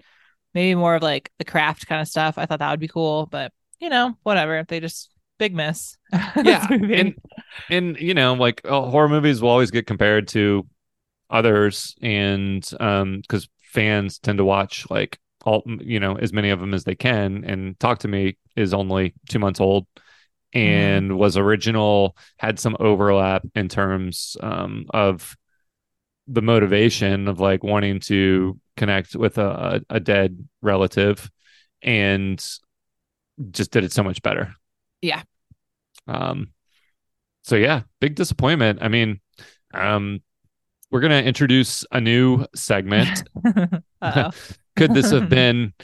maybe more of like the craft kind of stuff. I thought that would be cool, but you know, whatever. They just big miss. Yeah and and you know like uh, horror movies will always get compared to others and um because fans tend to watch like all you know as many of them as they can and talk to me is only two months old and was original had some overlap in terms um of the motivation of like wanting to connect with a, a dead relative and just did it so much better. Yeah. um so yeah big disappointment. I mean um we're gonna introduce a new segment. Could this have been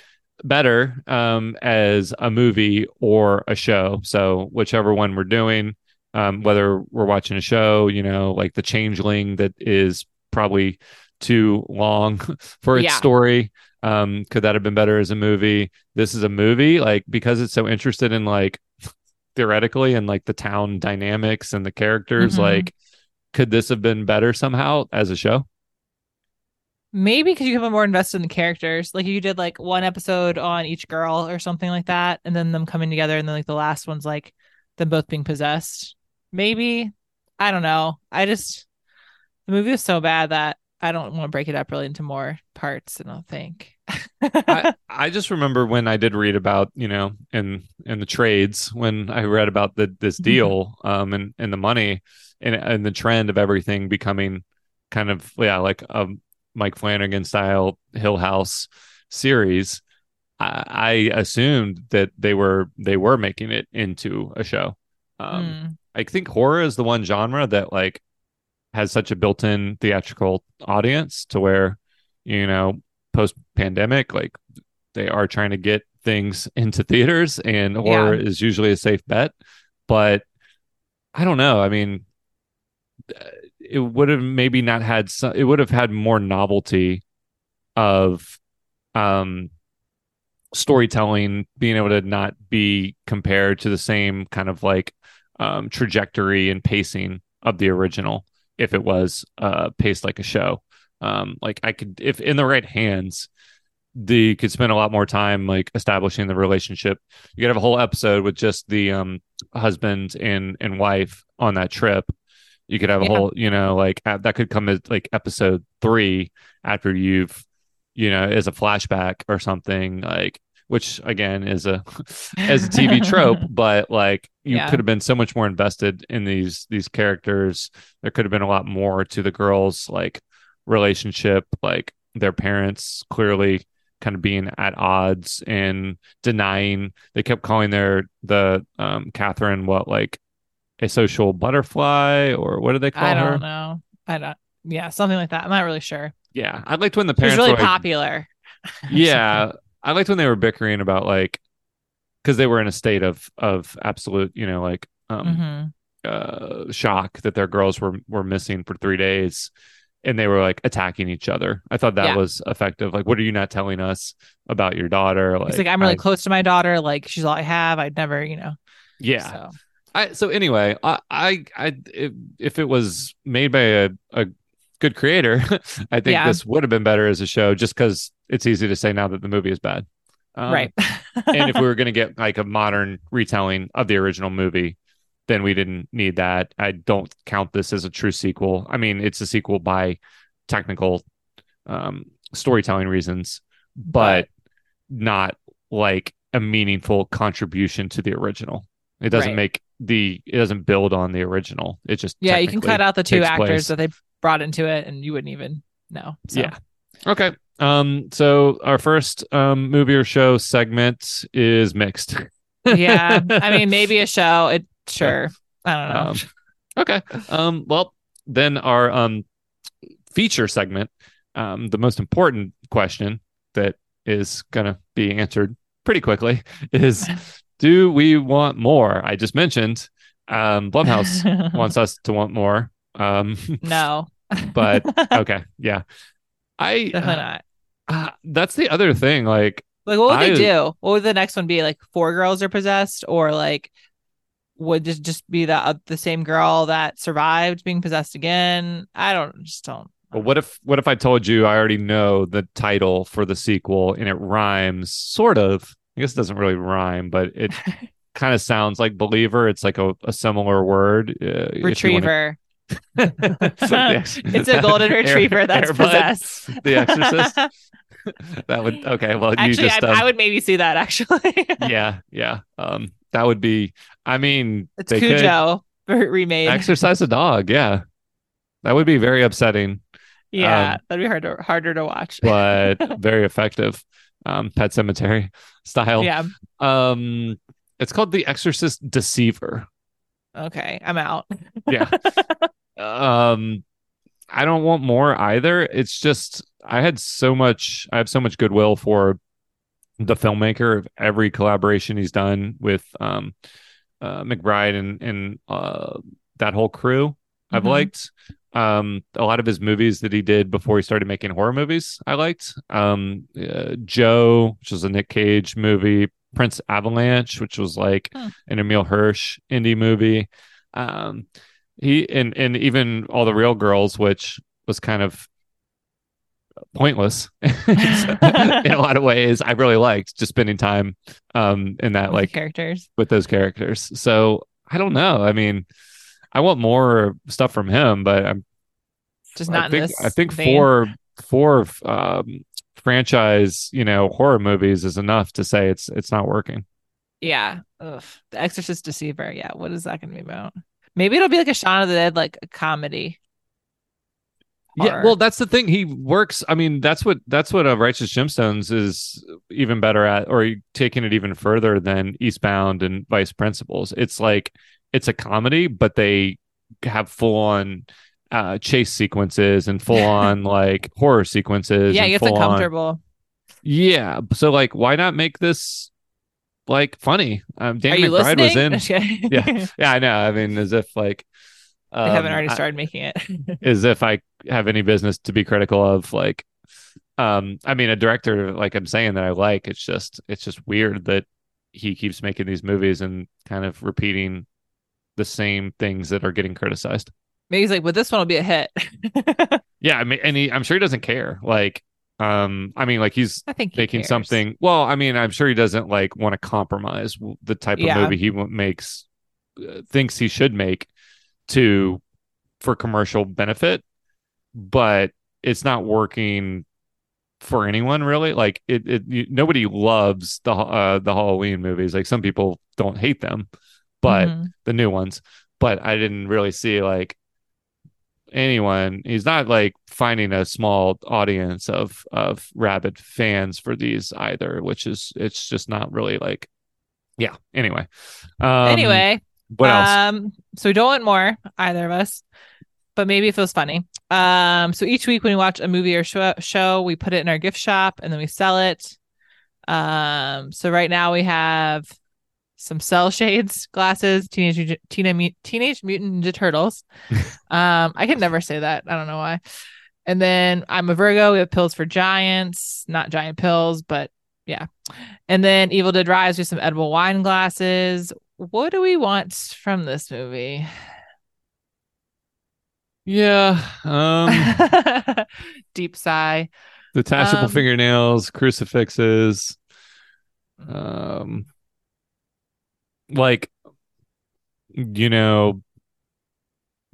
better um as a movie or a show? So whichever one we're doing um whether we're watching a show you know like the changeling that is probably too long for its Yeah. story um could that have been better as a movie this is a movie like because it's so interested in like theoretically and like the town dynamics and the characters Mhm. like could this have been better somehow as a show Maybe because you have a more invested in the characters. Like you did like one episode on each girl or something like that, and then them coming together, and then like the last one's like them both being possessed. Maybe I don't know. I just the movie was so bad that I don't want to break it up really into more parts. I don't think. I, I just remember when I did read about, you know, in in the trades when I read about the this deal um and and the money and and the trend of everything becoming kind of yeah, like a Mike Flanagan style Hill House series. I, I assumed that they were they were making it into a show. Um Mm. I think horror is the one genre that like has such a built-in theatrical audience to where you know post pandemic like they are trying to get things into theaters and horror is usually a safe bet. But I don't know. I mean uh, it would have maybe not had some, it would have had more novelty of um storytelling being able to not be compared to the same kind of like um, trajectory and pacing of the original if it was uh, paced like a show. Um, like I could, if in the right hands, the could spend a lot more time like establishing the relationship. You could have a whole episode with just the um, husband and and wife on that trip. You could have a Yeah. whole, you know, like that could come as like episode three after you've, you know, as a flashback or something like, which again is a as a TV trope, but like you Yeah. could have been so much more invested in these these characters. There could have been a lot more to the girls' like relationship, like their parents clearly kind of being at odds and denying. They kept calling their the um Catherine what like a social butterfly or what did they call her? I don't know. I don't. Yeah, something like that. I'm not really sure. yeah, I liked when the parents really were like, popular. yeah i liked when they were bickering about like because they were in a state of of absolute you know like um Mhm. uh shock that their girls were were missing for three days and they were like attacking each other i thought that Yeah. was effective like what are you not telling us about your daughter like, He's like, I'm really I- close to my daughter. Like, she's all I have. I'd never, you know. yeah So I, so anyway i i, I if, if it was made by a, a good creator i think Yeah. this would have been better as a show just because it's easy to say now that the movie is bad Um, right. and if we were going to get like a modern retelling of the original movie, then we didn't need that. I don't count this as a true sequel. I mean, it's a sequel by technical um, storytelling reasons, but not like a meaningful contribution to the original. It doesn't Right. make the it doesn't build on the original. It just yeah, you can cut out the two actors place. that they brought into it, and you wouldn't even know. So. Yeah. Okay. Um. So our first um movie or show segment is mixed. yeah. I mean, maybe a show. It sure. I don't know. Um, okay. Um, well, then our um, feature segment, um, the most important question that is going to be answered pretty quickly is do we want more? I just mentioned um, Blumhouse wants us to want more. Um, no. but okay. Yeah. I, Definitely not. uh, that's the other thing. Like, Like, what would I- they do? What would the next one be? Like, four girls are possessed, or like, would just just be the uh, the same girl that survived being possessed again? I don't just don't. But what if what if I told you I already know the title for the sequel and it rhymes sort of? I guess it doesn't really rhyme, but it kind of sounds like believer. It's like a, a similar word. Uh, if you wanna- Retriever. The- it's a golden Air- retriever that's Air Bud, possessed. The Exorcist. that would okay. Well, you actually, just I, um, I would maybe see that. Actually, yeah, yeah. Um, that would be. I mean, it's they could Cujo remade. exercise a dog. Yeah, that would be very upsetting. yeah, um, that'd be hard to, harder to watch. but very effective. Um, Pet Sematary style. yeah. Um, it's called The Exorcist Deceiver. Okay, I'm out. Yeah. Um, I don't want more either. It's just I had so much. I have so much goodwill for the filmmaker of every collaboration he's done with um, uh, McBride and and uh, that whole crew. I've Mhm. liked um a lot of his movies that he did before he started making horror movies i liked um uh, joe which was a Nic Cage movie prince avalanche which was like Hmm. an Emile Hirsch indie movie um he and and even all the real girls which was kind of pointless in a lot of ways i really liked just spending time um in that With like characters. with those characters so i don't know i mean i want more stuff from him but i'm Just not in think this. I think vein. four four um, franchise you know horror movies is enough to say it's it's not working. Yeah. Ugh. The Exorcist Deceiver. Yeah. What is that going to be about? Maybe it'll be like a Shaun of the Dead, like a comedy. Yeah, well, that's the thing. He works. I mean, that's what that's what uh, Righteous Gemstones is even better at, or taking it even further than Eastbound and Vice Principals. It's like it's a comedy, but they have full on uh, chase sequences and full on like horror sequences. yeah, it's full on- uncomfortable. Yeah. So like why not make this like funny? Um Danny McBride listening? was in. Yeah. Yeah, I know. I mean as if like they haven't um, already I- started making it. as if I have any business to be critical of like um I mean a director like I'm saying that I like, it's just it's just weird that he keeps making these movies and kind of repeating the same things that are getting criticized. Maybe he's like, but this one will be a hit. Yeah, I mean and he I'm sure he doesn't care. Like um I mean like he's I think he making cares. something. Well, I mean, I'm sure he doesn't like want to compromise the type of movie he makes, uh, thinks he should make to for commercial benefit, but it's not working for anyone really. Like it, it you, nobody loves the uh, the Halloween movies. Like some people don't hate them, but Mhm. the new ones. But I didn't really see like anyone he's not like finding a small audience of of rabid fans for these either which is it's just not really like yeah anyway um anyway, what else um, so we don't want more either of us, but maybe it feels funny. Um, so each week when we watch a movie or show, show, we put it in our gift shop and then we sell it. Um, so right now we have some cell shades glasses, teenage teenage teenage mutant ninja turtles. um, I can never say that. I don't know why. And then I'm a Virgo. We have pills for giants, not giant pills, but yeah. And then Evil Dead Rise with some edible wine glasses. What do we want from this movie? Yeah. Um, Deep sigh. detachable Um, fingernails, crucifixes, um, like, you know,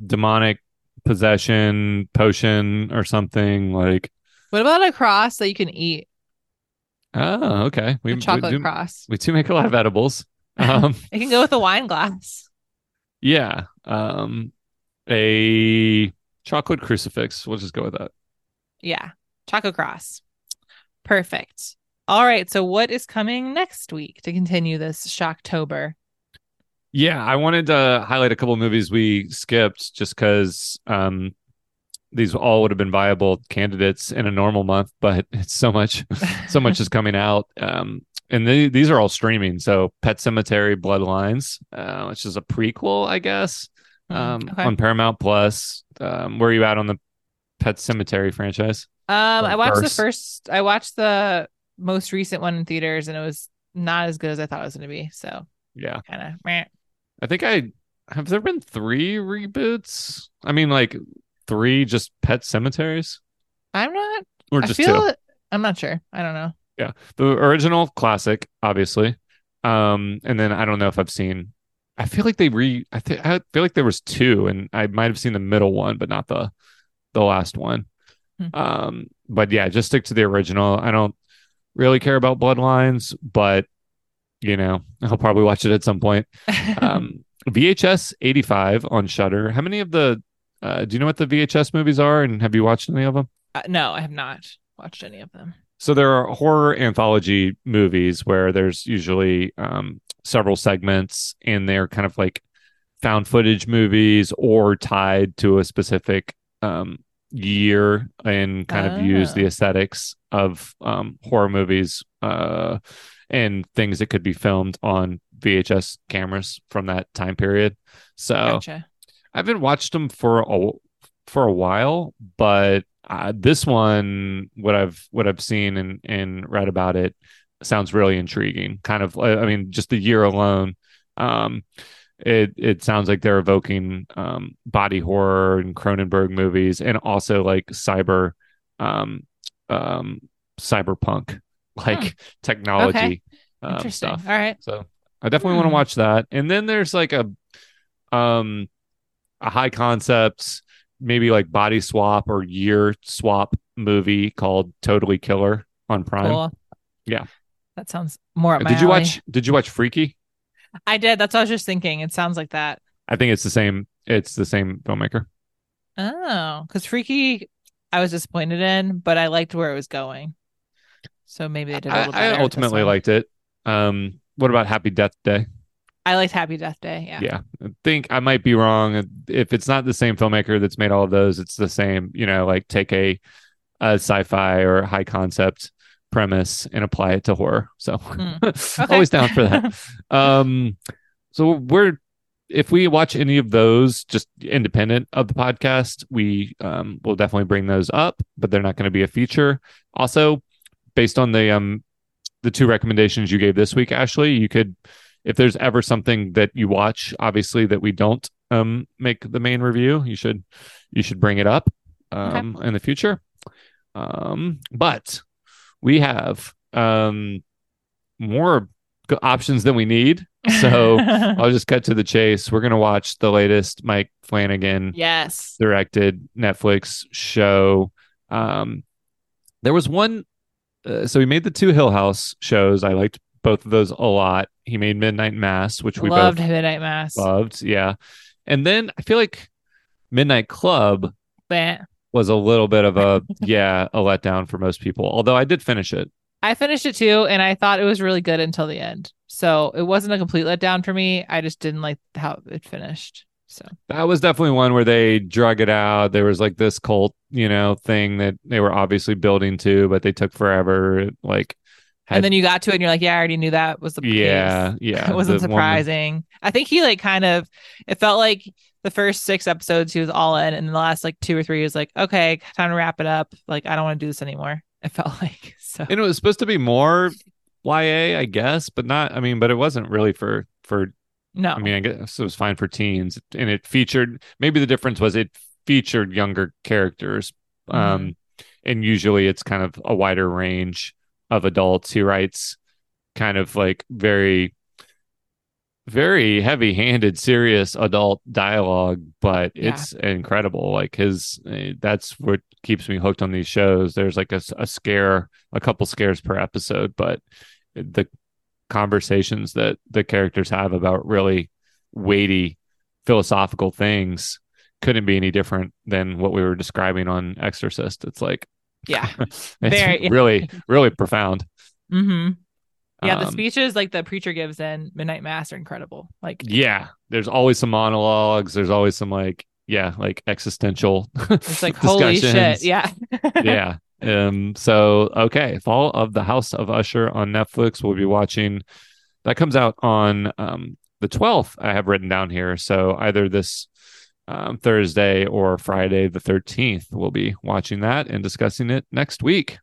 demonic possession potion or something like. What about a cross that you can eat? Oh, okay. We, A we chocolate do, cross. we do make a lot of edibles. Um, It can go with a wine glass. yeah. Um, a chocolate crucifix. We'll just go with that. Yeah. Chocolate cross. Perfect. All right. So what is coming next week to continue this Shocktober? Yeah, I wanted to highlight a couple movies we skipped just because um, these all would have been viable candidates in a normal month, but it's so much, so much is coming out. Um, and the, these are all streaming. So, Pet Sematary Bloodlines, uh, which is a prequel, I guess, Hmm, um, okay. on Paramount Plus. Um, where are you at on the Pet Sematary franchise? Um, I watched the first. first. I watched the most recent one in theaters, and it was not as good as I thought it was going to be. So Yeah, kind of. I think I have there been three reboots. I mean, like three just Pet Cemeteries, I'm not. or just two. it- I'm not sure. I don't know. Yeah, the original classic obviously um and then i don't know if i've seen i feel like they re i think i feel like there was two and i might have seen the middle one but not the the last one Hmm. um but yeah just stick to the original i don't really care about bloodlines but you know i'll probably watch it at some point um vhs 85 on Shudder how many of the uh do you know what the vhs movies are and have you watched any of them Uh, no, I have not watched any of them. so there are horror anthology movies where there's usually um, several segments, and they're kind of like found footage movies or tied to a specific um, year and kind of use the Ah. aesthetics of um, horror movies uh, and things that could be filmed on VHS cameras from that time period. So Gotcha. I haven't watched them for a for a while, but uh, this one, what I've what I've seen and and read about it, sounds really intriguing. Kind of, I I mean, just the year alone, um, it it sounds like they're evoking um, body horror and Cronenberg movies, and also like cyber, um, um, cyberpunk like technology um, Interesting. stuff. All right. So I definitely want to Hmm. watch that. And then there's like a um a high concepts, maybe like body swap or year swap movie called Totally Killer on Prime. Cool. Yeah. That sounds more. My Did you alley. watch did you watch Freaky? I did. That's what I was just thinking. It sounds like that. I think it's the same it's the same filmmaker. Oh, because Freaky, I was disappointed in, but I liked where it was going. So maybe they did a I, little. I this ultimately liked it. Um what about Happy Death Day? I liked Happy Death Day. Yeah. yeah i think i might be wrong if it's not the same filmmaker that's made all of those it's the same you know like take a, a sci-fi or high concept premise and apply it to horror so Okay. always down for that um so we're if we watch any of those just independent of the podcast we um will definitely bring those up but they're not going to be a feature also based on the um the two recommendations you gave this week ashley you could if there's ever something that you watch obviously that we don't um make the main review you should you should bring it up um in the future um but we have um more options than we need so i'll just cut to the chase we're going to watch the latest mike flanagan yes. directed Netflix show. Um, there was one, uh, so he made the two Hill House shows. I liked both of those a lot. He made Midnight Mass, which we Loved both Midnight Mass. loved. Yeah, and then I feel like Midnight Club But was a little bit of a yeah a letdown for most people. Although I did finish it. I finished it too, and I thought it was really good until the end. So it wasn't a complete letdown for me. I just didn't like how it finished. So That was definitely one where they drug it out. There was like this cult, you know, thing that they were obviously building to, but they took forever. It, Like, had- and then you got to it and you're like, yeah, I already knew that was the yeah, case. yeah, it wasn't surprising. I think he like kind of it felt like the first six episodes he was all in, and the last like two or three he was like, okay, time to wrap it up. Like I don't want to do this anymore. It felt like so. and it was supposed to be more YA, I guess, but not. I mean, but it wasn't really for for. No, I mean, I guess it was fine for teens, and it featured. Maybe the difference was it featured younger characters, Mm-hmm. um, and usually it's kind of a wider range of adults. He writes kind of like very very heavy-handed serious adult dialogue but Yeah. it's incredible like his eh, that's what keeps me hooked on these shows there's like a scare a couple scares per episode but the conversations that the characters have about really weighty philosophical things couldn't be any different than what we were describing on exorcist it's like yeah, it's Very- really really profound Mm-hmm. yeah. the Um, speeches like the preacher gives in Midnight Mass are incredible. Like yeah there's always some monologues there's always some like yeah like existential it's like holy shit. Yeah, yeah um so okay fall of the house of usher on netflix we'll be watching that comes out on um the 12th i have written down here so either this um, thursday or friday the 13th we'll be watching that and discussing it next week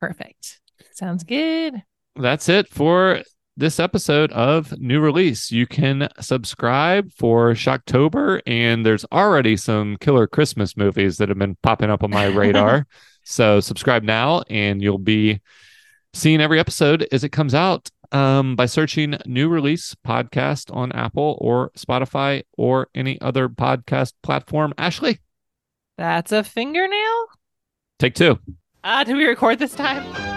perfect. Sounds good. that's it for this episode of New Release. You can subscribe for Shocktober, and there's already some killer Christmas movies that have been popping up on my radar. So subscribe now, and you'll be seeing every episode as it comes out um, by searching New Release Podcast on Apple or Spotify or any other podcast platform. Ashley, That's a fingernail. take two. Ah, did we record this time?